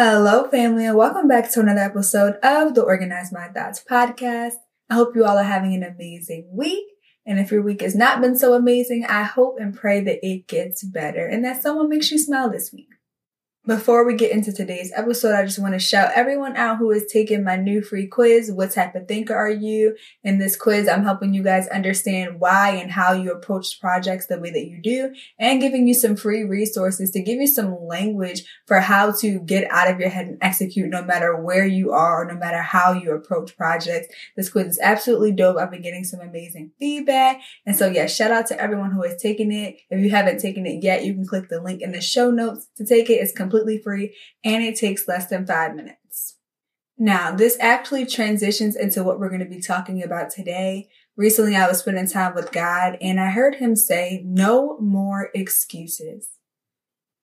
Hello, family, and welcome back to another episode of the Organize My Thoughts podcast. I hope you all are having an amazing week. And if your week has not been so amazing, I hope and pray that it gets better and that someone makes you smile this week. Before we get into today's episode, I just want to shout everyone out who is taking my new free quiz. What type of thinker are you? In this quiz, I'm helping you guys understand why and how you approach projects the way that you do and giving you some free resources to give you some language for how to get out of your head and execute no matter where you are or no matter how you approach projects. This quiz is absolutely dope. I've been getting some amazing feedback. And so yeah, shout out to everyone who has taken it. If you haven't taken it yet, you can click the link in the show notes to take it. It's completely completely free and it takes less than five minutes. Now, this actually transitions into what we're going to be talking about today. Recently, I was spending time with God and I heard him say, no more excuses.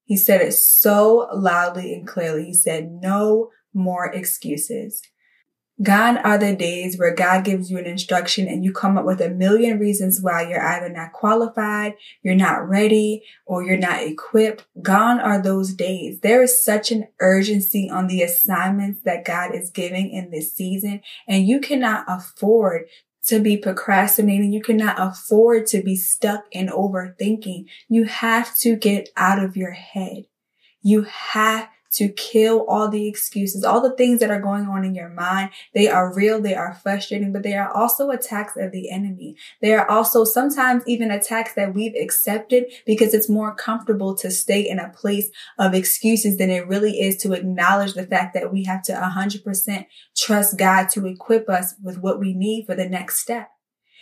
He said it so loudly and clearly. He said, no more excuses. Gone are the days where God gives you an instruction and you come up with a million reasons why you're either not qualified, you're not ready, or you're not equipped. Gone are those days. There is such an urgency on the assignments that God is giving in this season, and you cannot afford to be procrastinating. You cannot afford to be stuck in overthinking. You have to get out of your head. You have to kill all the excuses, all the things that are going on in your mind. They are real. They are frustrating, but they are also attacks of the enemy. They are also sometimes even attacks that we've accepted because it's more comfortable to stay in a place of excuses than it really is to acknowledge the fact that we have to 100% trust God to equip us with what we need for the next step.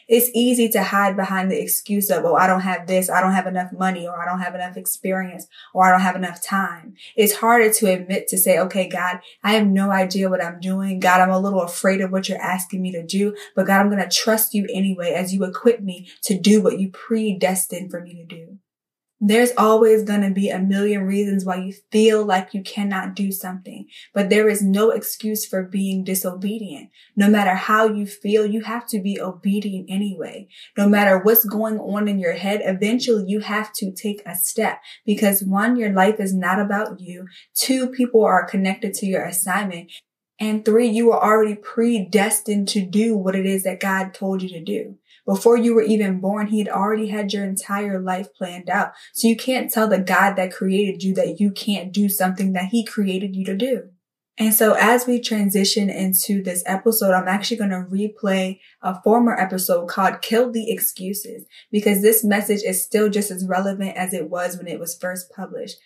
It's easy to hide behind the excuse of, oh, I don't have this, I don't have enough money, or I don't have enough experience, or I don't have enough time. It's harder to admit to say, okay, God, I have no idea what I'm doing. God, I'm a little afraid of what you're asking me to do, but God, I'm going to trust you anyway as you equip me to do what you predestined for me to do. There's always going to be a million reasons why you feel like you cannot do something, but there is no excuse for being disobedient. No matter how you feel, you have to be obedient anyway. No matter what's going on in your head, eventually you have to take a step because one, your life is not about you. Two, people are connected to your assignment. And three, you are already predestined to do what it is that God told you to do. Before you were even born, he had already had your entire life planned out. So you can't tell the God that created you that you can't do something that he created you to do. And so as we transition into this episode, I'm actually going to replay a former episode called Kill the Excuses because this message is still just as relevant as it was when it was first published.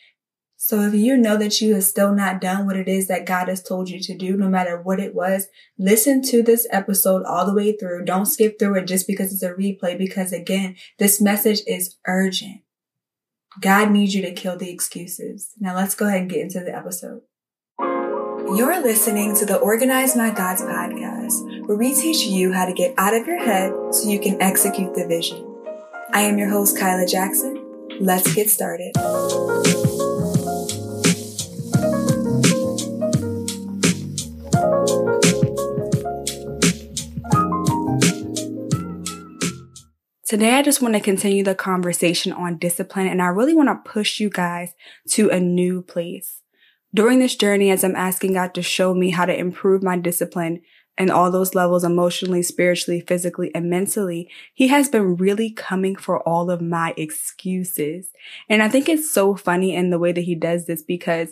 So if you know that you have still not done what it is that God has told you to do, no matter what it was, listen to this episode all the way through. Don't skip through it just because it's a replay, because again, this message is urgent. God needs you to kill the excuses. Now let's go ahead and get into the episode. You're listening to the Organize My Thoughts podcast, where we teach you how to get out of your head so you can execute the vision. I am your host, Kyla Jackson. Let's get started. Today, I just want to continue the conversation on discipline and I really want to push you guys to a new place. During this journey, as I'm asking God to show me how to improve my discipline and all those levels emotionally, spiritually, physically, and mentally, He has been really coming for all of my excuses. And I think it's so funny in the way that He does this because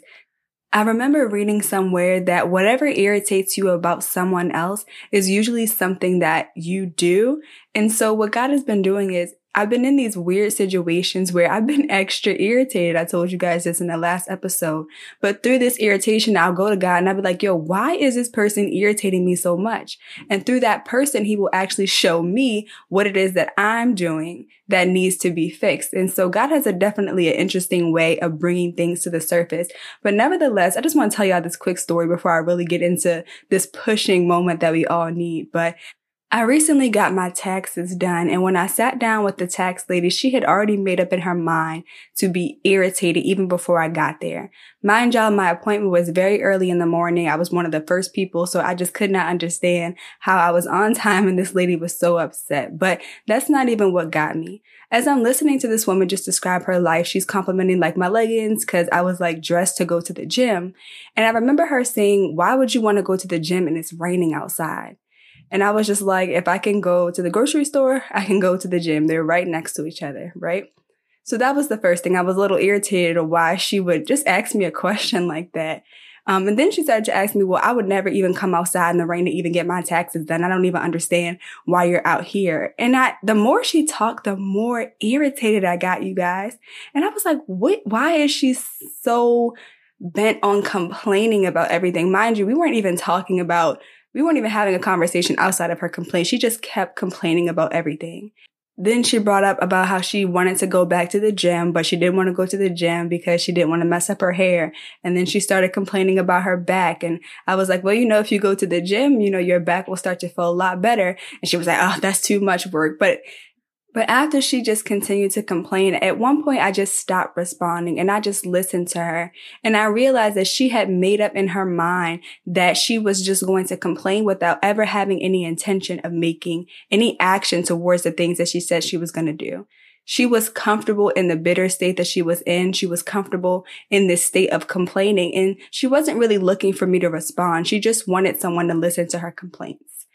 I remember reading somewhere that whatever irritates you about someone else is usually something that you do. And so what God has been doing is I've been in these weird situations where I've been extra irritated. I told you guys this in the last episode. But through this irritation, I'll go to God and I'll be like, yo, why is this person irritating me so much? And through that person, he will actually show me what it is that I'm doing that needs to be fixed. And so God has a definitely an interesting way of bringing things to the surface. But nevertheless, I just want to tell y'all this quick story before I really get into this pushing moment that we all need. But I recently got my taxes done, and when I sat down with the tax lady, she had already made up in her mind to be irritated even before I got there. Mind y'all, my appointment was very early in the morning. I was one of the first people, so I just could not understand how I was on time and this lady was so upset. But that's not even what got me. As I'm listening to this woman just describe her life, she's complimenting like my leggings because I was like dressed to go to the gym. And I remember her saying, why would you want to go to the gym and it's raining outside? And I was just like, if I can go to the grocery store, I can go to the gym. They're right next to each other, right? So that was the first thing. I was a little irritated of why she would just ask me a question like that. Um, and then she started to ask me, well, I would never even come outside in the rain to even get my taxes done. I don't even understand why you're out here. And I, the more she talked, the more irritated I got, you guys. And I was like, what, why is she so bent on complaining about everything? Mind you, we weren't even talking about we weren't even having a conversation outside of her complaint. She just kept complaining about everything. Then she brought up about how she wanted to go back to the gym, but she didn't want to go to the gym because she didn't want to mess up her hair. And then she started complaining about her back. And I was like, well, you know, if you go to the gym, you know, your back will start to feel a lot better. And she was like, oh, that's too much work. But but after she just continued to complain, at one point I just stopped responding and I just listened to her. And I realized that she had made up in her mind that she was just going to complain without ever having any intention of making any action towards the things that she said she was going to do. She was comfortable in the bitter state that she was in. She was comfortable in this state of complaining and she wasn't really looking for me to respond. She just wanted someone to listen to her complaints.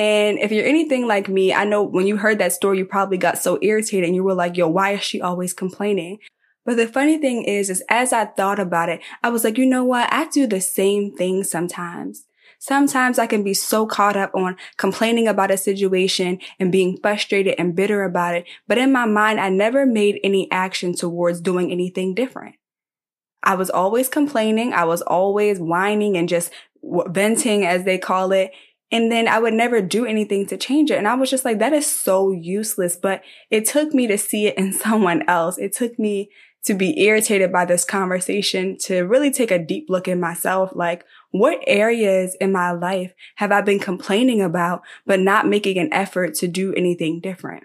And if you're anything like me, I know when you heard that story, you probably got so irritated and you were like, yo, why is she always complaining? But the funny thing is, is as I thought about it, I was like, you know what? I do the same thing sometimes. Sometimes I can be so caught up on complaining about a situation and being frustrated and bitter about it. But in my mind, I never made any action towards doing anything different. I was always complaining. I was always whining and just venting as they call it. And then I would never do anything to change it. And I was just like, that is so useless. But it took me to see it in someone else. It took me to be irritated by this conversation, to really take a deep look in myself. Like, what areas in my life have I been complaining about, but not making an effort to do anything different?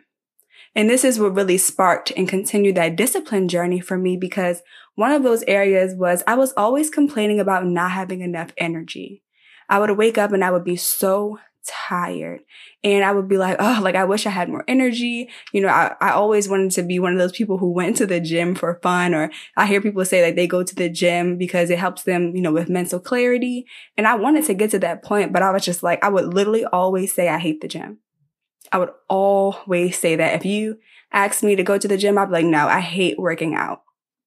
And this is what really sparked and continued that discipline journey for me because one of those areas was I was always complaining about not having enough energy. I would wake up and I would be so tired and I would be like, oh, like I wish I had more energy. You know, I, I always wanted to be one of those people who went to the gym for fun or I hear people say like they go to the gym because it helps them, you know, with mental clarity. And I wanted to get to that point, but I was just like, I would literally always say I hate the gym. I would always say that if you asked me to go to the gym, I'd be like, no, I hate working out.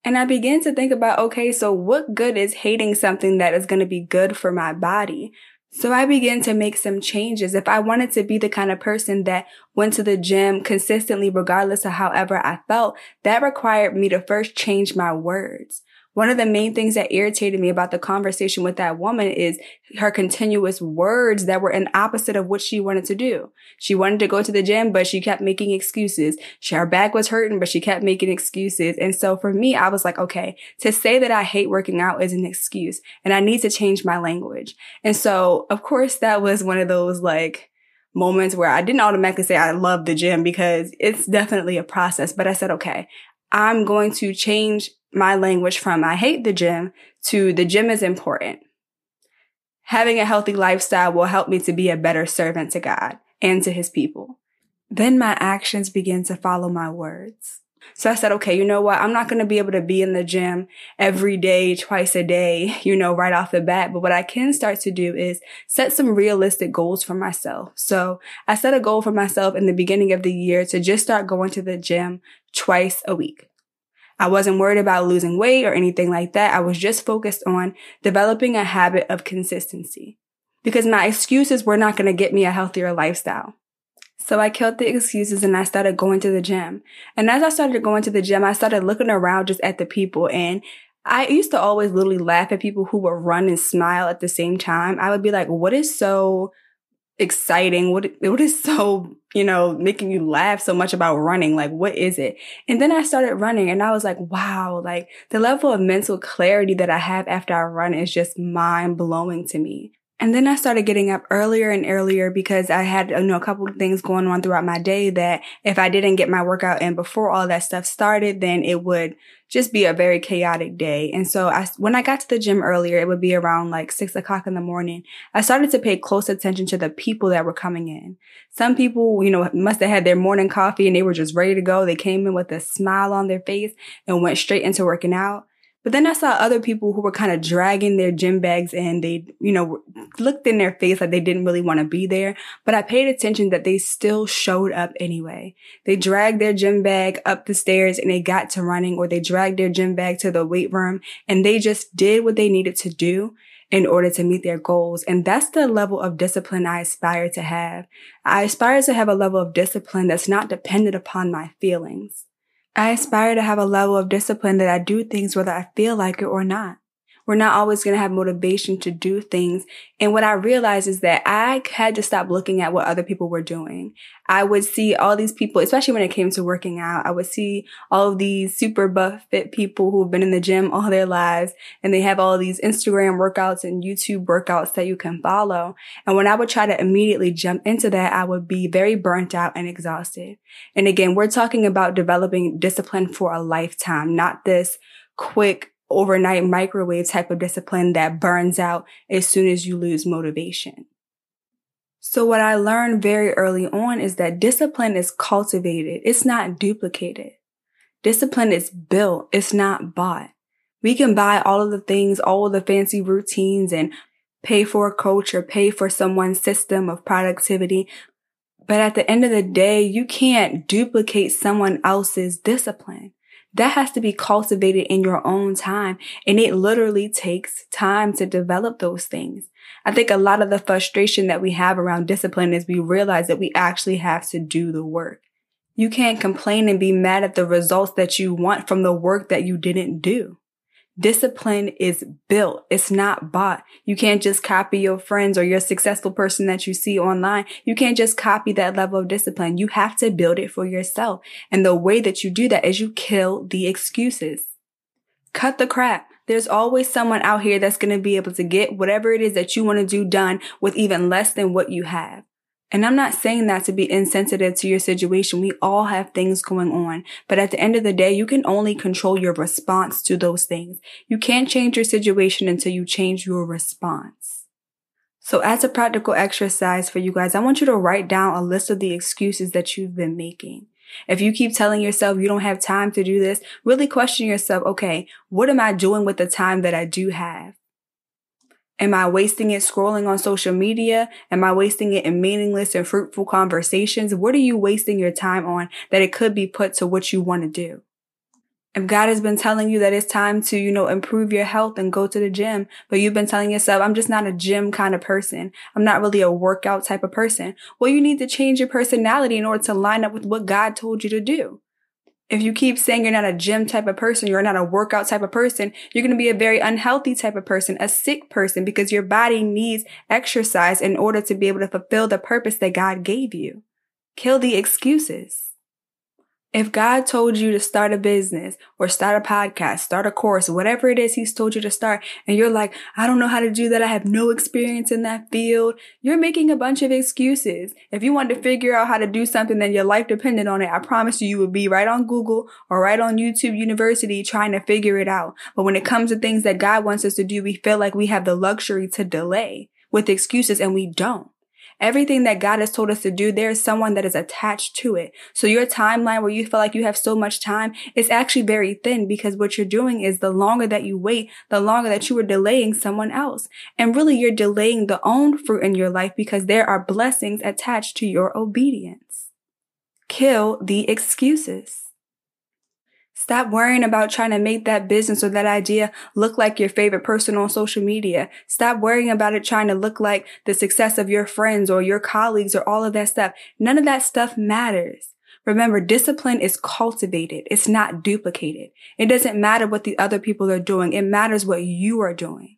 And I began to think about, okay, so what good is hating something that is going to be good for my body? So I began to make some changes. If I wanted to be the kind of person that went to the gym consistently, regardless of however I felt, that required me to first change my words. One of the main things that irritated me about the conversation with that woman is her continuous words that were in opposite of what she wanted to do. She wanted to go to the gym, but she kept making excuses. She, her back was hurting, but she kept making excuses. And so for me, I was like, okay, to say that I hate working out is an excuse and I need to change my language. And so of course that was one of those like, moments where I didn't automatically say I love the gym because it's definitely a process, but I said, okay, I'm going to change my language from I hate the gym to the gym is important. Having a healthy lifestyle will help me to be a better servant to God and to his people. Then my actions begin to follow my words. So I said, okay, you know what? I'm not going to be able to be in the gym every day, twice a day, you know, right off the bat. But what I can start to do is set some realistic goals for myself. So I set a goal for myself in the beginning of the year to just start going to the gym twice a week. I wasn't worried about losing weight or anything like that. I was just focused on developing a habit of consistency because my excuses were not going to get me a healthier lifestyle. So I killed the excuses and I started going to the gym. And as I started going to the gym, I started looking around just at the people and I used to always literally laugh at people who would run and smile at the same time. I would be like, what is so exciting? What, what is so, you know, making you laugh so much about running? Like, what is it? And then I started running and I was like, wow, like the level of mental clarity that I have after I run is just mind blowing to me. And then I started getting up earlier and earlier because I had, you know, a couple of things going on throughout my day that if I didn't get my workout in before all that stuff started, then it would just be a very chaotic day. And so I, when I got to the gym earlier, it would be around like six o'clock in the morning. I started to pay close attention to the people that were coming in. Some people, you know, must have had their morning coffee and they were just ready to go. They came in with a smile on their face and went straight into working out. But then I saw other people who were kind of dragging their gym bags in. They, you know, looked in their face like they didn't really want to be there. But I paid attention that they still showed up anyway. They dragged their gym bag up the stairs and they got to running or they dragged their gym bag to the weight room and they just did what they needed to do in order to meet their goals. And that's the level of discipline I aspire to have. I aspire to have a level of discipline that's not dependent upon my feelings. I aspire to have a level of discipline that I do things whether I feel like it or not. We're not always going to have motivation to do things. And what I realized is that I had to stop looking at what other people were doing. I would see all these people, especially when it came to working out, I would see all of these super buff fit people who've been in the gym all their lives and they have all these Instagram workouts and YouTube workouts that you can follow. And when I would try to immediately jump into that, I would be very burnt out and exhausted. And again, we're talking about developing discipline for a lifetime, not this quick overnight microwave type of discipline that burns out as soon as you lose motivation. So what I learned very early on is that discipline is cultivated. It's not duplicated. Discipline is built. It's not bought. We can buy all of the things, all of the fancy routines and pay for a coach or pay for someone's system of productivity. But at the end of the day, you can't duplicate someone else's discipline that has to be cultivated in your own time. And it literally takes time to develop those things. I think a lot of the frustration that we have around discipline is we realize that we actually have to do the work. You can't complain and be mad at the results that you want from the work that you didn't do. Discipline is built. It's not bought. You can't just copy your friends or your successful person that you see online. You can't just copy that level of discipline. You have to build it for yourself. And the way that you do that is you kill the excuses. Cut the crap. There's always someone out here that's going to be able to get whatever it is that you want to do done with even less than what you have. And I'm not saying that to be insensitive to your situation. We all have things going on. But at the end of the day, you can only control your response to those things. You can't change your situation until you change your response. So as a practical exercise for you guys, I want you to write down a list of the excuses that you've been making. If you keep telling yourself you don't have time to do this, really question yourself, okay, what am I doing with the time that I do have? Am I wasting it scrolling on social media? Am I wasting it in meaningless and fruitful conversations? What are you wasting your time on that it could be put to what you want to do? If God has been telling you that it's time to, you know, improve your health and go to the gym, but you've been telling yourself, I'm just not a gym kind of person. I'm not really a workout type of person. Well, you need to change your personality in order to line up with what God told you to do. If you keep saying you're not a gym type of person, you're not a workout type of person, you're going to be a very unhealthy type of person, a sick person, because your body needs exercise in order to be able to fulfill the purpose that God gave you. Kill the excuses. If God told you to start a business or start a podcast, start a course, whatever it is He's told you to start, and you're like, I don't know how to do that. I have no experience in that field. You're making a bunch of excuses. If you want to figure out how to do something that your life depended on it, I promise you, you would be right on Google or right on YouTube University trying to figure it out. But when it comes to things that God wants us to do, we feel like we have the luxury to delay with excuses and we don't. Everything that God has told us to do, there is someone that is attached to it. So your timeline where you feel like you have so much time is actually very thin because what you're doing is the longer that you wait, the longer that you are delaying someone else. And really you're delaying the own fruit in your life because there are blessings attached to your obedience. Kill the excuses. Stop worrying about trying to make that business or that idea look like your favorite person on social media. Stop worrying about it trying to look like the success of your friends or your colleagues or all of that stuff. None of that stuff matters. Remember, discipline is cultivated. It's not duplicated. It doesn't matter what the other people are doing. It matters what you are doing.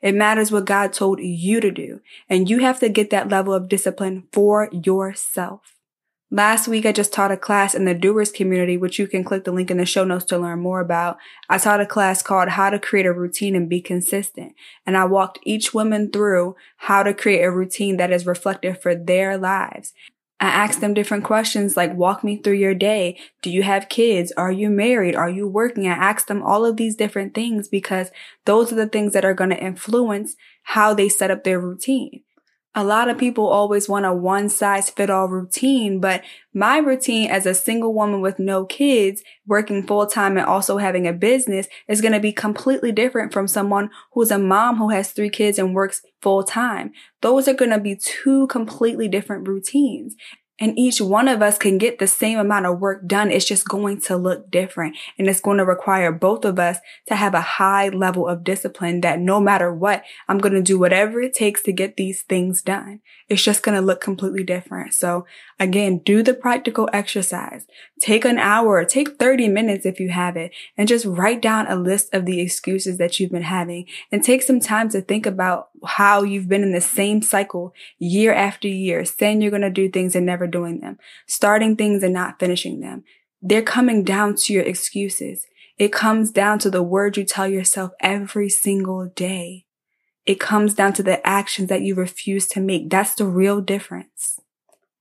It matters what God told you to do. And you have to get that level of discipline for yourself. Last week, I just taught a class in the doers community, which you can click the link in the show notes to learn more about. I taught a class called how to create a routine and be consistent. And I walked each woman through how to create a routine that is reflective for their lives. I asked them different questions like, walk me through your day. Do you have kids? Are you married? Are you working? I asked them all of these different things because those are the things that are going to influence how they set up their routine a lot of people always want a one size fit all routine, but my routine as a single woman with no kids, working full time and also having a business is going to be completely different from someone who's a mom who has three kids and works full time. Those are going to be two completely different routines and each one of us can get the same amount of work done. It's just going to look different. And it's going to require both of us to have a high level of discipline that no matter what, I'm going to do whatever it takes to get these things done. It's just going to look completely different. So again, do the practical exercise. Take an hour, take 30 minutes if you have it, and just write down a list of the excuses that you've been having and take some time to think about how you've been in the same cycle year after year, saying you're going to do things and never doing them, starting things and not finishing them. They're coming down to your excuses. It comes down to the words you tell yourself every single day. It comes down to the actions that you refuse to make. That's the real difference.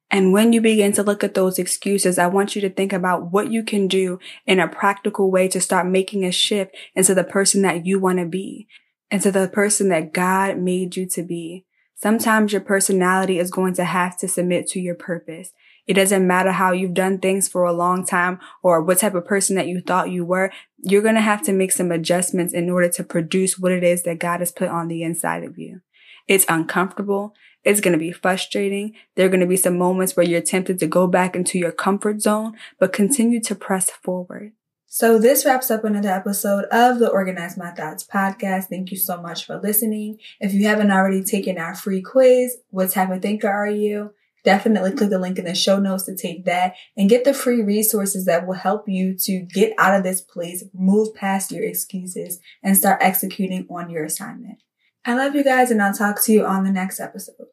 And when you begin to look at those excuses, I want you to think about what you can do in a practical way to start making a shift into the person that you want to be, into the person that God made you to be. Sometimes your personality is going to have to submit to your purpose. It doesn't matter how you've done things for a long time or what type of person that you thought you were. You're going to have to make some adjustments in order to produce what it is that God has put on the inside of you. It's uncomfortable. It's going to be frustrating. There are going to be some moments where you're tempted to go back into your comfort zone, but continue to press forward. So this wraps up another episode of the Organize My Thoughts podcast. Thank you so much for listening. If you haven't already taken our free quiz, what type of thinker are you? Definitely click the link in the show notes to take that and get the free resources that will help you to get out of this place, move past your excuses and start executing on your assignment. I love you guys and I'll talk to you on the next episode.